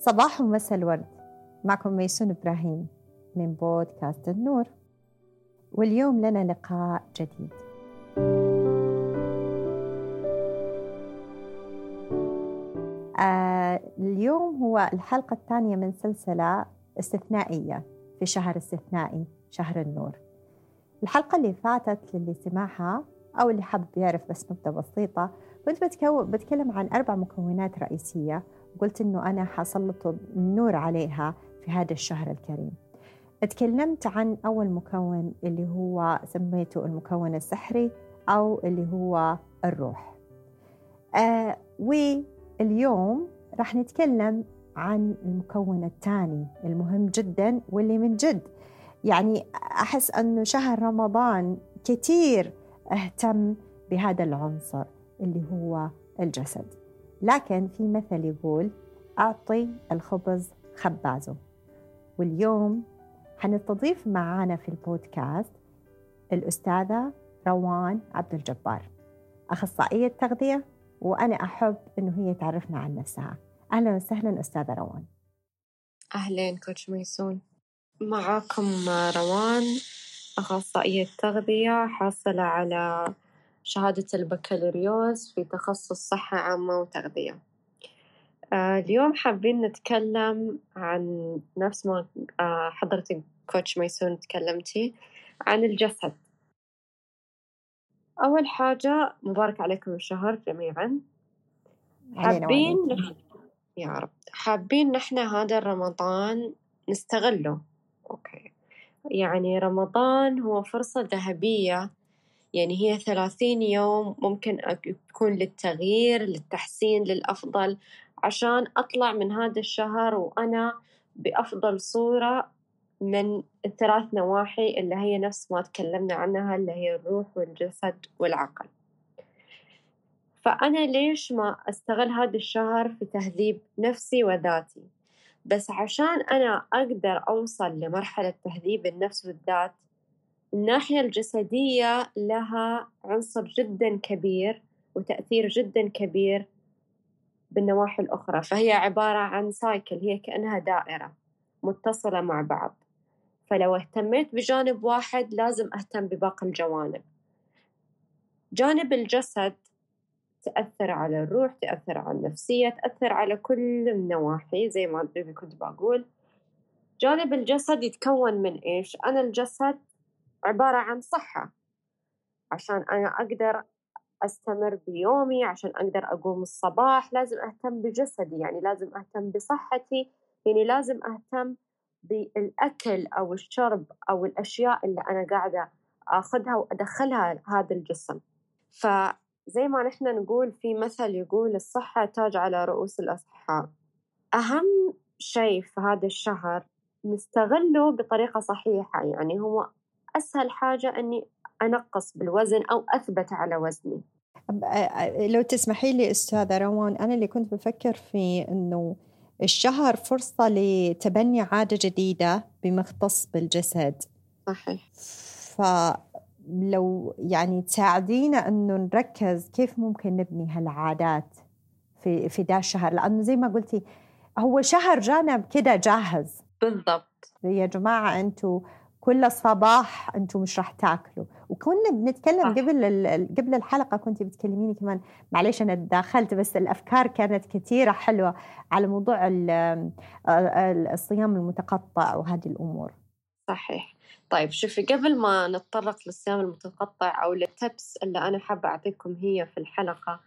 صباح ومساء الورد. معكم ميسون إبراهيم من بودكاست النور. واليوم لنا لقاء جديد. آه اليوم هو الحلقة الثانية من سلسلة استثنائية في شهر استثنائي شهر النور. الحلقة اللي فاتت للي سمعها أو اللي حب يعرف بس نبذة بسيطة كنت بتكلم عن أربع مكونات رئيسية. قلت إنه أنا حسلط النور عليها في هذا الشهر الكريم. تكلمت عن أول مكون اللي هو سميته المكون السحري أو اللي هو الروح. آه واليوم راح نتكلم عن المكون الثاني المهم جدا واللي من جد. يعني أحس أنه شهر رمضان كثير اهتم بهذا العنصر اللي هو الجسد. لكن في مثل يقول أعطي الخبز خبازه. واليوم حنستضيف معانا في البودكاست الأستاذة روان عبد الجبار أخصائية تغذية وأنا أحب أنه هي تعرفنا عن نفسها. أهلا وسهلا أستاذة روان. أهلين كوتش ميسون. معاكم روان أخصائية تغذية حاصلة على شهادة البكالوريوس في تخصص صحة عامة وتغذية. آه، اليوم حابين نتكلم عن نفس ما آه، حضرتك كوتش ميسون تكلمتي عن الجسد. أول حاجة مبارك عليكم الشهر جميعا. حابين يا رب. حابين نحن هذا رمضان نستغله. أوكي. يعني رمضان هو فرصة ذهبية يعني هي ثلاثين يوم ممكن تكون للتغيير للتحسين للأفضل. عشان أطلع من هذا الشهر وأنا بأفضل صورة من الثلاث نواحي اللي هي نفس ما تكلمنا عنها اللي هي الروح والجسد والعقل. فأنا ليش ما أستغل هذا الشهر في تهذيب نفسي وذاتي؟ بس عشان أنا أقدر أوصل لمرحلة تهذيب النفس والذات الناحية الجسدية لها عنصر جدا كبير وتأثير جدا كبير بالنواحي الأخرى فهي عبارة عن سايكل هي كأنها دائرة متصلة مع بعض. فلو اهتميت بجانب واحد لازم أهتم بباقي الجوانب. جانب الجسد تأثر على الروح تأثر على النفسية تأثر على كل النواحي زي ما كنت بقول. جانب الجسد يتكون من إيش؟ أنا الجسد عبارة عن صحة. عشان أنا أقدر أستمر بيومي عشان أقدر أقوم الصباح لازم أهتم بجسدي يعني لازم أهتم بصحتي يعني لازم أهتم بالأكل أو الشرب أو الأشياء اللي أنا قاعدة أخذها وأدخلها هذا الجسم. فزي ما نحن نقول في مثل يقول الصحة تاج على رؤوس الأصحاء. أهم شيء في هذا الشهر نستغله بطريقة صحيحة يعني هو أسهل حاجة أني أنقص بالوزن أو أثبت على وزني. لو تسمحي لي أستاذة روان أنا اللي كنت بفكر في أنه الشهر فرصة لتبني عادة جديدة بما يختص بالجسد. صحيح. فلو يعني تساعدينا أنه نركز كيف ممكن نبني هالعادات في في دا الشهر؟ لأنه زي ما قلتي هو شهر جانا كده جاهز. بالضبط. يا جماعة أنتوا كل صباح أنتم مش راح تاكلوا. وكنا بنتكلم صح. قبل قبل الحلقة كنت بتكلميني كمان معليش أنا تداخلت بس الأفكار كانت كثيره حلوة على موضوع الصيام المتقطع وهذه الأمور. صحيح. طيب شوفي قبل ما نتطرق للصيام المتقطع أو للتبس اللي أنا حابة أعطيكم هي في الحلقة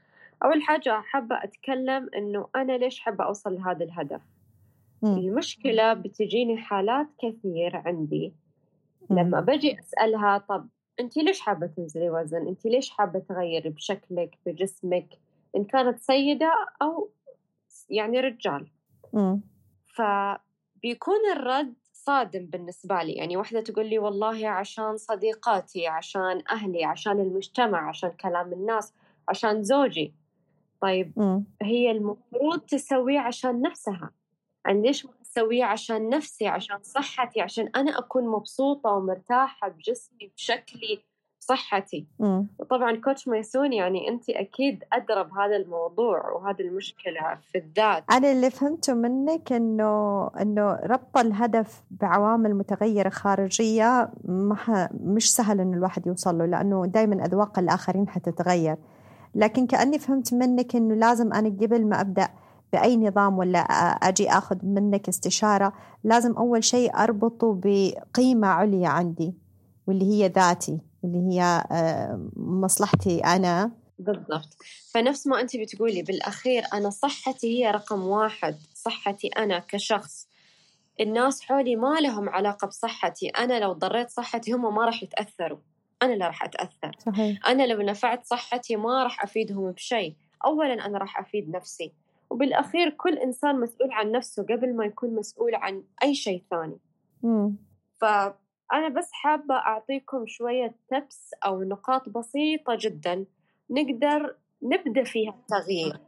أول حاجة حابة أتكلم إنه أنا ليش حابة أوصل لهذا الهدف. المشكلة بتجيني حالات كثير عندي. لما بجي أسألها طب أنت ليش حابة تنزلي وزن؟ أنت ليش حابة تغيري بشكلك بجسمك؟ إن كانت سيدة أو يعني رجال فبيكون الرد صادم بالنسبة لي يعني واحدة تقول لي والله عشان صديقاتي عشان أهلي عشان المجتمع عشان كلام الناس عشان زوجي طيب م. هي المفروض تسويه عشان نفسها أنا ليش ما أسويه؟ عشان نفسي عشان صحتي عشان أنا أكون مبسوطة ومرتاحة بجسمي بشكلي صحتي. وطبعا كوتش ميسون يعني انت أكيد أدرى بهذا الموضوع وهذه المشكلة في الذات. أنا اللي فهمته منك إنه إنه ربط الهدف بعوامل متغيرة خارجية ما مش سهل إنه الواحد يوصل له لأنه دائما أذواق الآخرين حتتغير. لكن كأني فهمت منك إنه لازم أنا قبل ما أبدأ بأي نظام ولا أجي أخذ منك استشارة لازم أول شيء أربطه بقيمة عليا عندي واللي هي ذاتي اللي هي آه، مصلحتي أنا. بالضبط. فنفس ما أنت بتقولي بالأخير أنا صحتي هي رقم واحد صحتي أنا كشخص. الناس حولي ما لهم علاقة بصحتي أنا لو ضريت صحتي هم ما راح يتأثروا. أنا اللي راح أتأثر. صحيح. أنا لو نفعت صحتي ما راح أفيدهم بشيء. أولا أنا راح أفيد نفسي. وبالأخير كل إنسان مسؤول عن نفسه قبل ما يكون مسؤول عن أي شيء ثاني. مم. ف أنا بس حابة أعطيكم شوية تبس أو نقاط بسيطة جدا نقدر نبدأ فيها. التغيير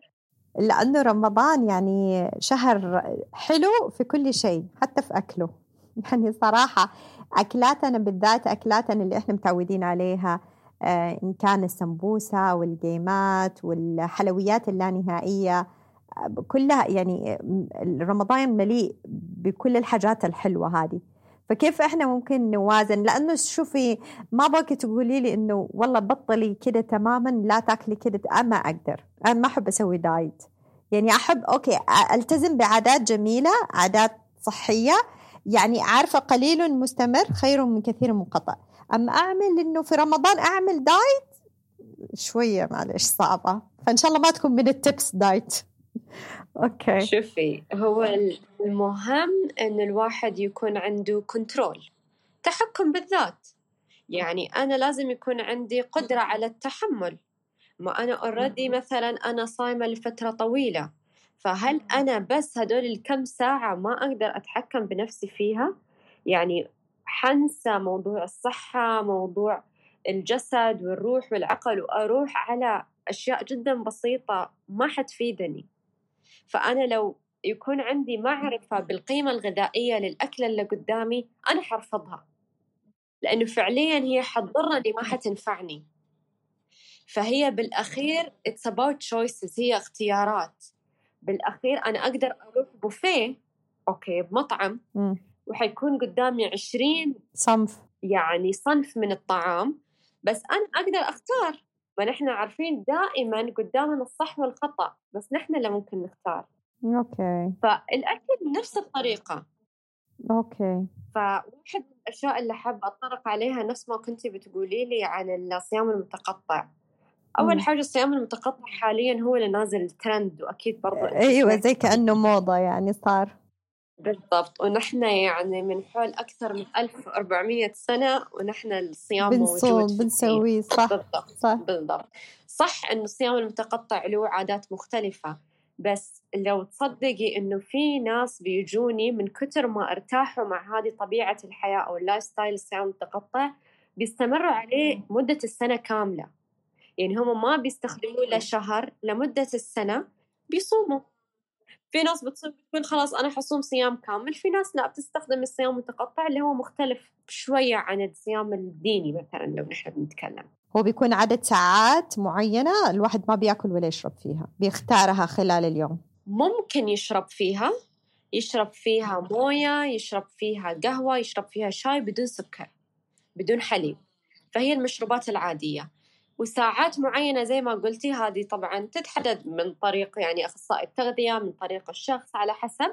لأنه رمضان يعني شهر حلو في كل شيء حتى في أكله. يعني صراحة أكلاتنا بالذات أكلاتنا اللي إحنا متعودين عليها آه، إن كان السمبوسة والجيمات والحلويات اللانهائية كلها يعني رمضان مليء بكل الحاجات الحلوة هذه. فكيف إحنا ممكن نوازن؟ لأنه شوفي ما بقى تقولي لي إنه والله بطلي كده تماما لا تاكلي كده ما أقدر. أنا ما أحب أسوي diet. يعني أحب okay ألتزم بعادات جميلة عادات صحية. يعني عارفة قليل مستمر خير من كثير منقطع. أما أعمل إنه في رمضان أعمل diet شوية معلش صعبة. فإن شاء الله ما تكون من ال tips diet. okay. شوفي هو المهم إن الواحد يكون عنده control تحكم بالذات. يعني أنا لازم يكون عندي قدرة على التحمل. ما أنا already مثلا أنا صايمة لفترة طويلة فهل أنا بس هدول الكم ساعة ما أقدر أتحكم بنفسي فيها؟ يعني حنسى موضوع الصحة موضوع الجسد والروح والعقل وأروح على أشياء جدا بسيطة ما حتفيدني. فأنا لو يكون عندي معرفة بالقيمة الغذائية للأكلة اللي قدامي أنا حرفضها. لأنه فعليا هي حتضرني ما حتنفعني. فهي بالأخير it's about choices هي اختيارات. بالأخير أنا أقدر أروح بوفيه أوكي بمطعم وحيكون قدامي عشرين صنف. يعني صنف من الطعام بس أنا أقدر أختار. ما نحن عارفين دائما قدامنا الصح والخطأ بس نحن اللي ممكن نختار. أوكي. فالأكل نفس الطريقة. okay. فواحد من الأشياء اللي حاب أتطرق عليها نفس ما كنتي بتقولي لي عن الصيام المتقطع. أول حاجة الصيام المتقطع حاليا هو اللي نازل ترند وأكيد برضو أيوة زي كأنه موضة يعني صار. بالضبط. ونحن يعني من حول أكثر من 1400 سنة ونحن الصيام بنصوم موجود بنسويه. صح بالضبط صح. بالضبط. صح إنه الصيام المتقطع له عادات مختلفة بس لو تصدقي إنه في ناس بيجوني من كتر ما ارتاحوا مع هذه طبيعة الحياة أو ال lifestyle الصيام المتقطع بيستمروا عليه مدة السنة كاملة. يعني هم ما بيستخدموه لشهر لمدة السنة بيصوموا. في ناس بتصوم بتقول خلاص أنا حصوم صيام كامل في ناس لا بتستخدم الصيام المتقطع اللي هو مختلف شوية عن الصيام الديني مثلا لو نحن بنتكلم هو بيكون عدد ساعات معينة الواحد ما بياكل ولا يشرب فيها بيختارها خلال اليوم. ممكن يشرب فيها يشرب فيها موية يشرب فيها قهوة يشرب فيها شاي بدون سكر بدون حليب. فهي المشروبات العادية. وساعات معينة زي ما قلتي هذه طبعا تتحدد من طريق يعني أخصائي التغذية من طريق الشخص على حسب.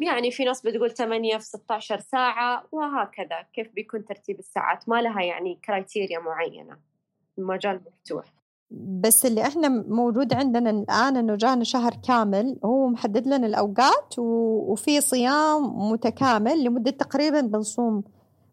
يعني في ناس بتقول 8 في 16 ساعة وهكذا كيف بيكون ترتيب الساعات؟ ما لها يعني كرايتيريا معينة. المجال مفتوح. بس اللي إحنا موجود عندنا الآن إنه جانا شهر كامل هو محدد لنا الأوقات وفي صيام متكامل لمدة تقريبا بنصوم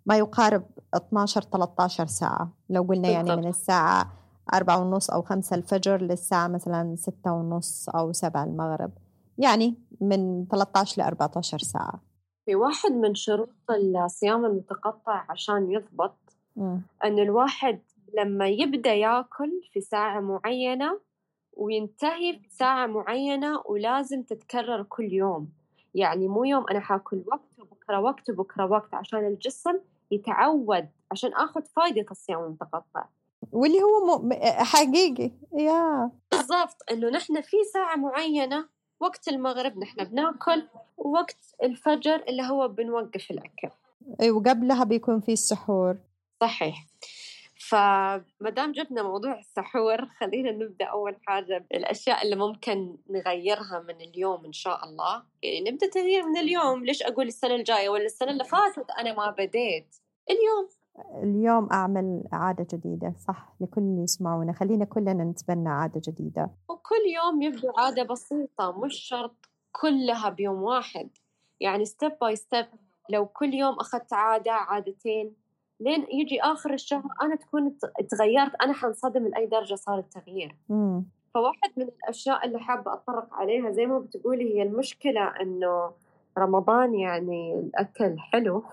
ما يقارب 12 13 ساعة. لو قلنا يعني من الساعة أربعة ونص أو خمسة الفجر للساعة مثلا ستة ونص أو سبعة المغرب. يعني من 13 ل 14 ساعة. في واحد من شروط الصيام المتقطع عشان يضبط أن الواحد لما يبدأ يأكل في ساعة معينة وينتهي في ساعة معينة ولازم تتكرر كل يوم. يعني مو يوم أنا حأكل وقت وبكرة وقت وبكرة وقت عشان الجسم يتعود عشان آخذ فايدة الصيام المتقطع واللي هو م... حقيقي. يا. بالضبط إنه نحن في ساعة معينة وقت المغرب نحن بناكل ووقت الفجر اللي هو بنوقف الأكل. أي وقبلها بيكون في السحور. صحيح. فما دام جبنا موضوع السحور خلينا نبدأ أول حاجة بالأشياء اللي ممكن نغيرها من اليوم إن شاء الله. يعني نبدأ تغيير من اليوم. ليش أقول السنة الجاية ولا السنة اللي فاتت؟ أنا ما بديت. اليوم. اليوم أعمل عادة جديدة صح؟ لكل اللي يسمعونا. خلينا كلنا نتبنى عادة جديدة. وكل يوم يبدو عادة بسيطة مش شرط كلها بيوم واحد. يعني step by step لو كل يوم أخذت عادة عادتين لين يجي آخر الشهر أنا تكون تغيرت أنا حنصدم لأي درجة صار التغيير. مم. فواحد من الأشياء اللي حابة أتطرق عليها زي ما بتقولي هي المشكلة إنه رمضان يعني الأكل حلو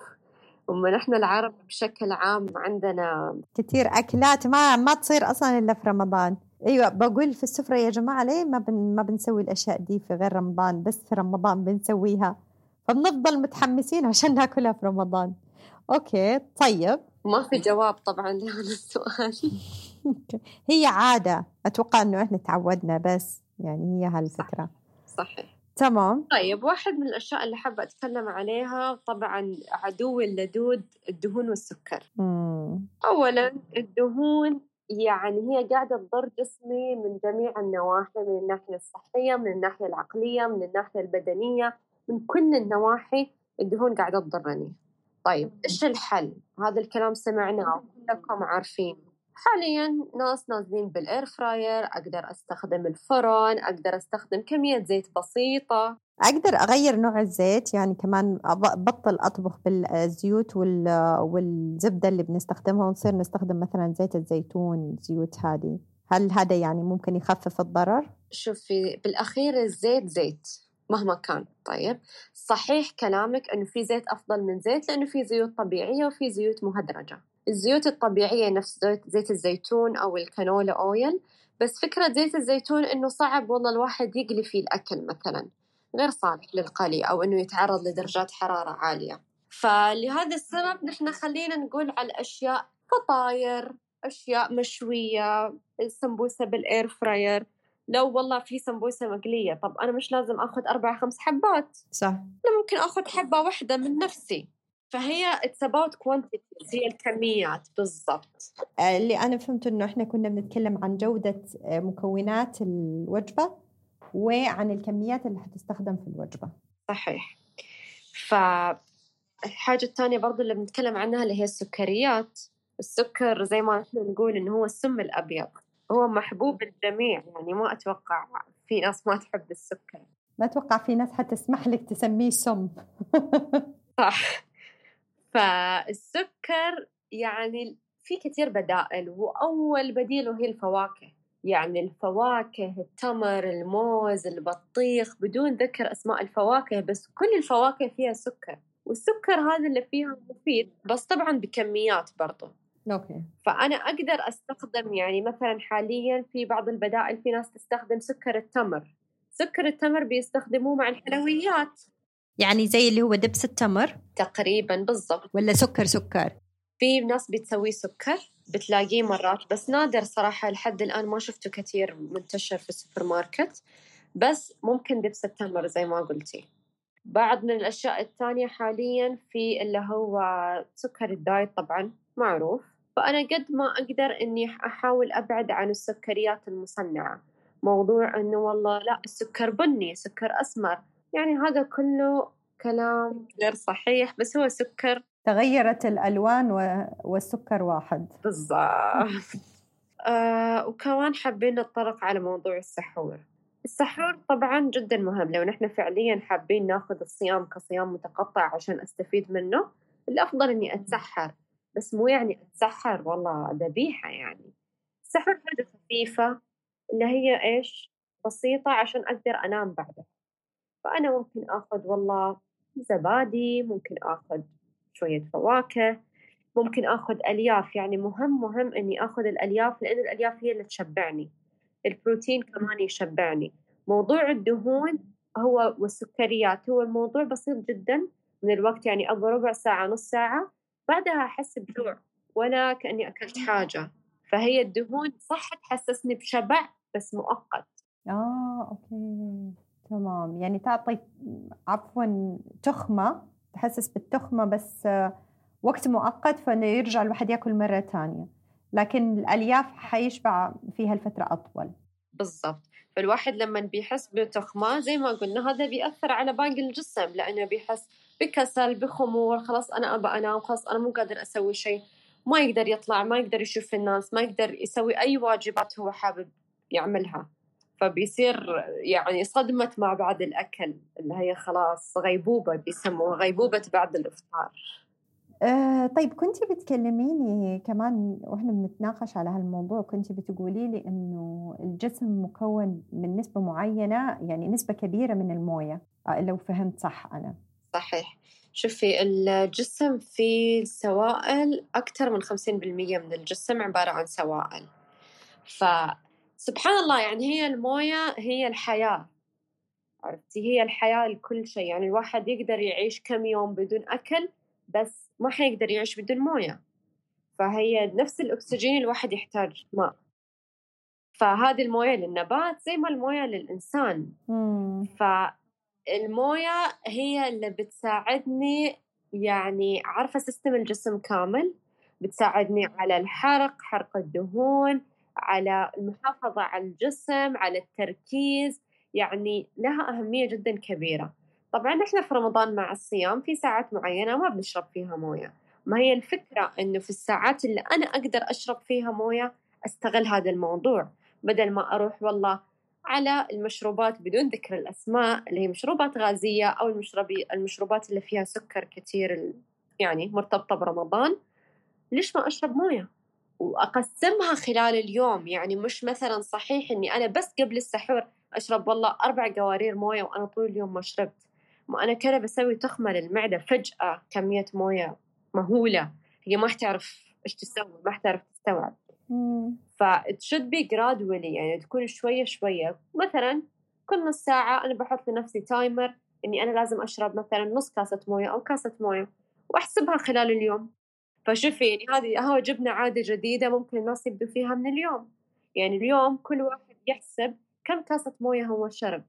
وما نحن العرب بشكل عام عندنا كثير أكلات ما ما تصير أصلا إلا في رمضان. أيوه بقول في السفرة يا جماعة ليه ما بن ما بنسوي الأشياء دي في غير رمضان؟ بس في رمضان بنسويها. فبنفضل متحمسين عشان ناكلها في رمضان. أوكي طيب. ما في جواب طبعا لهذا السؤال. هي عادة أتوقع إنه إحنا تعودنا بس يعني هي هالفكرة. صحيح. تمام. طيب واحد من الأشياء اللي حابة أتكلم عليها طبعا عدو اللدود الدهون والسكر. مم. أولا الدهون يعني هي قاعدة تضر جسمي من جميع النواحي من الناحية الصحية من الناحية العقلية من الناحية البدنية من كل النواحي الدهون قاعدة تضرني. طيب إيش الحل؟ هذا الكلام سمعناه كلكم عارفين. حاليا ناس نازلين بالاير فراير أقدر أستخدم الفرن أقدر أستخدم كمية زيت بسيطة. أقدر أغير نوع الزيت يعني كمان بطل أطبخ بالزيوت وال- والزبدة اللي بنستخدمها ونصير نستخدم مثلا زيت الزيتون زيوت هذه. هل هذا يعني ممكن يخفف الضرر؟ شوفي بالأخير الزيت زيت. مهما كان. طيب صحيح كلامك إنه في زيت أفضل من زيت لأنه في زيوت طبيعية وفي زيوت مهدرجة. الزيوت الطبيعية نفس زيت, زيت الزيتون أو الكانولا أويل بس فكرة زيت الزيتون إنه صعب والله الواحد يقلي فيه الأكل مثلا غير صالح للقلي أو إنه يتعرض لدرجات حرارة عالية. فلهذا السبب نحن خلينا نقول على الأشياء فطاير أشياء مشوية السمبوسة بالإير فراير. لو والله في سمبوسة مقلية طب أنا مش لازم آخذ أربع خمس حبات؟ صح. أنا ممكن آخذ حبة واحدة من نفسي. فهي it's about quantities هي الكميات بالضبط. اللي أنا فهمت إنه إحنا كنا بنتكلم عن جودة آه، مكونات الوجبة وعن الكميات اللي حتستخدم في الوجبة. صحيح. فالحاجة الثانية برضو اللي بنتكلم عنها اللي هي السكريات. السكر زي ما إحنا نقول إنه هو السم الأبيض. هو محبوب الجميع يعني ما أتوقع في ناس ما تحب السكر. ما أتوقع في ناس حتسمح لك تسميه سم. صح. فالسكر يعني في كثير بدائل وأول بديل هي الفواكه. يعني الفواكه التمر الموز البطيخ بدون ذكر أسماء الفواكه بس كل الفواكه فيها سكر والسكر هذا اللي فيها مفيد بس طبعا بكميات برضه أوكي. فأنا أقدر أستخدم يعني مثلا حاليا في بعض البدائل في ناس تستخدم سكر التمر. سكر التمر بيستخدموه مع الحلويات. يعني زي اللي هو دبس التمر؟ تقريبا بالضبط. ولا سكر سكر؟ في ناس بتسويه سكر بتلاقيه مرات بس نادر صراحة لحد الآن ما شفته كثير منتشر في السوبر ماركت. بس ممكن دبس التمر زي ما قلتي. بعض من الأشياء الثانية حاليا في اللي هو سكر ال diet طبعا معروف. فأنا قد ما أقدر إني أحاول أبعد عن السكريات المصنعة. موضوع إنه والله لا السكر بني سكر أسمر. يعني هذا كله كلام غير صحيح بس هو سكر. تغيرت الألوان و... والسكر واحد. بالضبط. آه وكمان حابين نتطرق على موضوع السحور. السحور طبعا جدا مهم. لو نحن فعليا حابين ناخذ الصيام كصيام متقطع عشان أستفيد منه الأفضل إني أتسحر. بس مو يعني أتسحر والله ذبيحة يعني. السحور حاجة خفيفة اللي هي إيش؟ بسيطة عشان أقدر أنام بعدها. فأنا ممكن آخذ والله زبادي ممكن آخذ شوية فواكه ممكن آخذ ألياف. يعني مهم مهم إني آخذ الألياف لأن الألياف هي اللي تشبعني. البروتين كمان يشبعني. موضوع الدهون هو والسكريات هو الموضوع بسيط جدا. من الوقت يعني أبغى ربع ساعة نص ساعة. بعدها أحس بجوع ولا كأني أكلت حاجة. فهي الدهون صح تحسسني بشبع بس مؤقت. آه أوكي. تمام. يعني تعطي عفوا تخمة تحسس بالتخمة بس وقت مؤقت فإنه يرجع الواحد يأكل مرة ثانية. لكن الألياف حيشبع فيها الفترة أطول. بالضبط. فالواحد لما بيحس بتخمة زي ما قلنا هذا بيأثر على باقي الجسم لأنه بيحس بكسل بخمول خلاص أنا أبى أنام. خلاص أنا مو قادر أسوي شيء. ما يقدر يطلع ما يقدر يشوف الناس ما يقدر يسوي أي واجبات هو حابب يعملها. فبيصير يعني صدمة مع بعد الأكل اللي هي خلاص غيبوبة بيسموها غيبوبة بعد الإفطار. آه طيب كنت بتكلميني كمان وإحنا بنتناقش على هالموضوع كنت بتقولي لي إنه الجسم مكون من نسبة معينة يعني نسبة كبيرة من الموية. آه لو فهمت صح أنا. صحيح. شوفي الجسم فيه سوائل أكثر من 50% من الجسم عبارة عن سوائل. فسبحان الله يعني هي الموية هي الحياة. عرفتي؟ هي الحياة لكل شيء. يعني الواحد يقدر يعيش كم يوم بدون أكل بس ما حيقدر يعيش بدون موية. فهي نفس الأكسجين الواحد يحتاج ماء. فهذه الموية للنبات زي ما الموية للإنسان. فالموية هي اللي بتساعدني يعني عارفة سيستم الجسم كامل؟ بتساعدني على الحرق حرق الدهون على المحافظة على الجسم على التركيز يعني لها أهمية جدا كبيرة. طبعا إحنا في رمضان مع الصيام في ساعات معينة ما بنشرب فيها موية. ما هي الفكرة إنه في الساعات اللي أنا أقدر أشرب فيها موية أستغل هذا الموضوع. بدل ما أروح والله على المشروبات بدون ذكر الأسماء اللي هي مشروبات غازية أو المشروبي المشروبات اللي فيها سكر كثير يعني مرتبطة برمضان. ليش ما أشرب موية؟ وأقسمها خلال اليوم. يعني مش مثلا صحيح إني أنا بس قبل السحور أشرب والله أربع قوارير موية وأنا طول اليوم ما شربت. ما أنا كده بسوي تخمة للمعدة فجأة كمية موية مهولة. هي ما حتعرف إيش تسوي ما حتعرف تستوعب. فتشد بي جرادولي يعني تكون شوية شوية. مثلا كل نص ساعة أنا بحط لنفسي تايمر إني أنا لازم أشرب مثلا نص كاسة موية أو كاسة موية وأحسبها خلال اليوم. فشوفي يعني هذه هو جبنا عادة جديدة ممكن الناس يبدوا فيها من اليوم. يعني اليوم كل واحد يحسب كم كاسة موية هو شرب.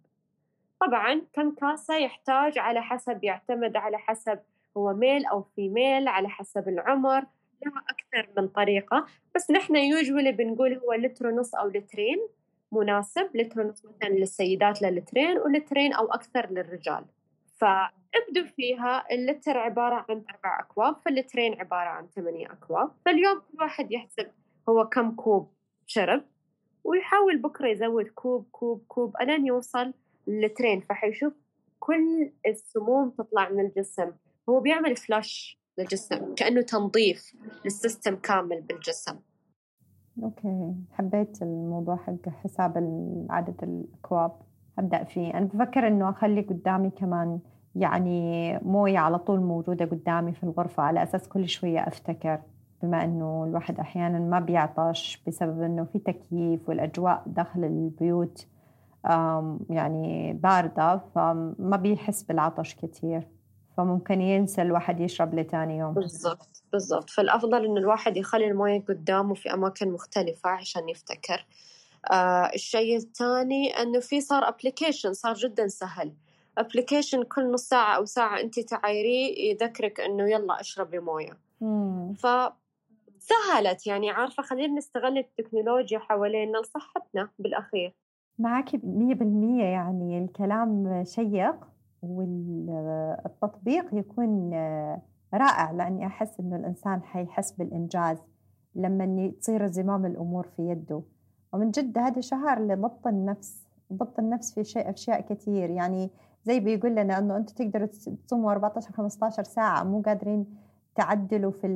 طبعا كم كاسة يحتاج على حسب يعتمد على حسب هو male أو female على حسب العمر. لها أكثر من طريقة بس نحن usually بنقول هو لتر ونص أو لترين مناسب لتر ونص مثلا للسيدات للترين ولترين أو أكثر للرجال. فابدوا فيها اللتر عبارة عن أربع أكواب فاللترين عبارة عن ثمانية أكواب. فاليوم كل واحد يحسب هو كم كوب شرب ويحاول بكرة يزود كوب كوب كوب ألين يوصل لترين. فحيشوف كل السموم تطلع من الجسم. هو بيعمل flush للجسم كأنه تنظيف لل system كامل بالجسم. okay حبيت الموضوع حق حساب عدد الأكواب. أبدأ فيه. أنا بفكر إنه أخلي قدامي كمان يعني موية على طول موجودة قدامي في الغرفة على أساس كل شوية أفتكر. بما إنه الواحد أحيانا ما بيعطش بسبب إنه في تكييف والأجواء داخل البيوت يعني باردة فما بيحس بالعطش كثير فممكن ينسى الواحد يشرب لتاني يوم. بالضبط بالضبط. فالأفضل إنه الواحد يخلي الموية قدامه في أماكن مختلفة عشان يفتكر. آه الشيء الثاني إنه في صار application صار جدا سهل. application كل نص ساعة أو ساعة أنت تعايريه يذكرك إنه يلا اشربي موية. ف سهلت يعني عارفة خلينا نستغل التكنولوجيا حوالينا لصحتنا بالأخير. معك مية بالمية يعني الكلام شيق. والتطبيق يكون رائع لأني أحس إنه الإنسان حيحس بالإنجاز لما تصير زمام الأمور في يده. ومن جد هذا شهر لضبط النفس ضبط النفس في شيء أشياء كثير. يعني زي بيقول لنا إنه أنتم تقدروا تصوموا 14 15 ساعة مو قادرين تعدلوا في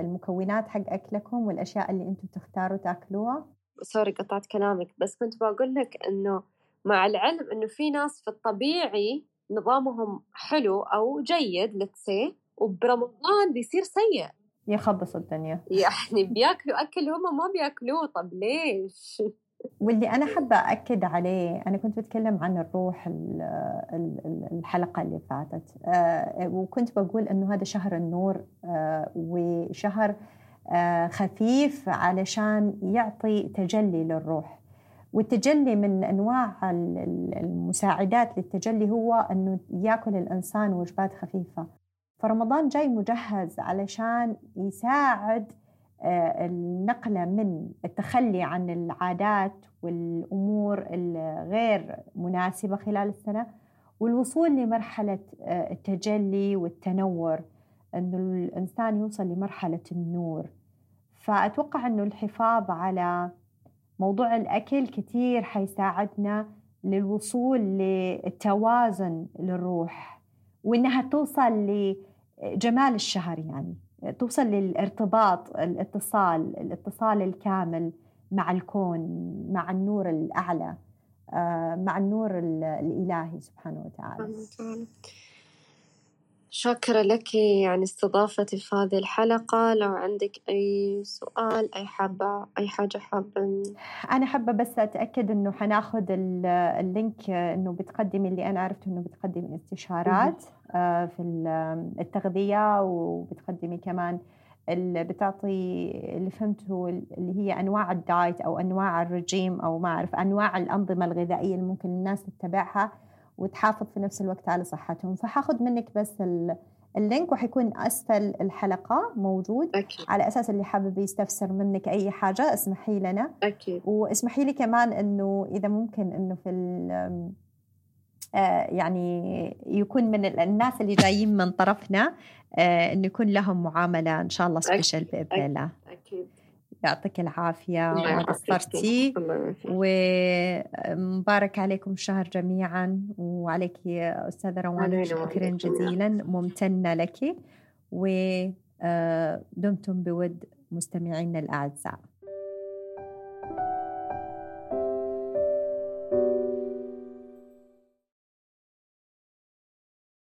المكونات حق أكلكم والأشياء اللي أنتم تختاروا تأكلوها. سوري قطعت كلامك بس كنت بقول لك إنه مع العلم إنه في ناس في الطبيعي نظامهم حلو أو جيد لتسي وبرمضان بيصير سيء. يخبص الدنيا. يعني بياكلوا أكل هم ما بياكلوه طب ليش؟ واللي أنا حابة أكد عليه أنا كنت بتكلم عن الروح الحلقة اللي فاتت. آه، وكنت بقول إنه هذا شهر النور آه، وشهر آه، خفيف علشان يعطي تجلي للروح. والتجلي من أنواع المساعدات للتجلي هو أنه يأكل الإنسان وجبات خفيفة. فرمضان جاي مجهز علشان يساعد آه، النقلة من التخلي عن العادات والأمور الغير مناسبة خلال السنة والوصول لمرحلة آه، التجلي والتنور أنه الإنسان يوصل لمرحلة النور. فأتوقع أنه الحفاظ على موضوع الأكل كثير حيساعدنا للوصول للتوازن للروح وإنها توصل لجمال الشهر يعني توصل للارتباط الاتصال الاتصال الكامل مع الكون مع النور الأعلى آه، مع النور الإلهي سبحانه وتعالى. شاكرة لك يعني استضافتي في هذه الحلقة. لو عندك أي سؤال أي حابة أي حاجة حابة أنا حابة بس أتأكد إنه حناخد ال link إنه بتقدمي اللي أنا عرفته إنه بتقدمي استشارات آه، في التغذية وبتقدمي كمان اللي بتعطي اللي فهمته اللي هي أنواع ال diet أو أنواع الرجيم أو ما أعرف أنواع الأنظمة الغذائية اللي ممكن الناس تتبعها. وتحافظ في نفس الوقت على صحتهم. فحاخذ منك بس اللينك وحيكون أسفل الحلقة موجود. أكيد. على أساس اللي حابب يستفسر منك أي حاجة اسمحي لنا. أكيد. واسمحي لي كمان إنه إذا ممكن إنه في آه، يعني يكون من الناس اللي جايين من طرفنا آه، إنه يكون لهم معاملة إن شاء الله سبيشل بإذن الله. أكيد. يعطيك العافية وما قصرتي ومبارك عليكم الشهر جميعا. وعليك يا أستاذة روان شكرا جزيلا. ممتنة لك. ودمتم بود مستمعينا الأعزاء.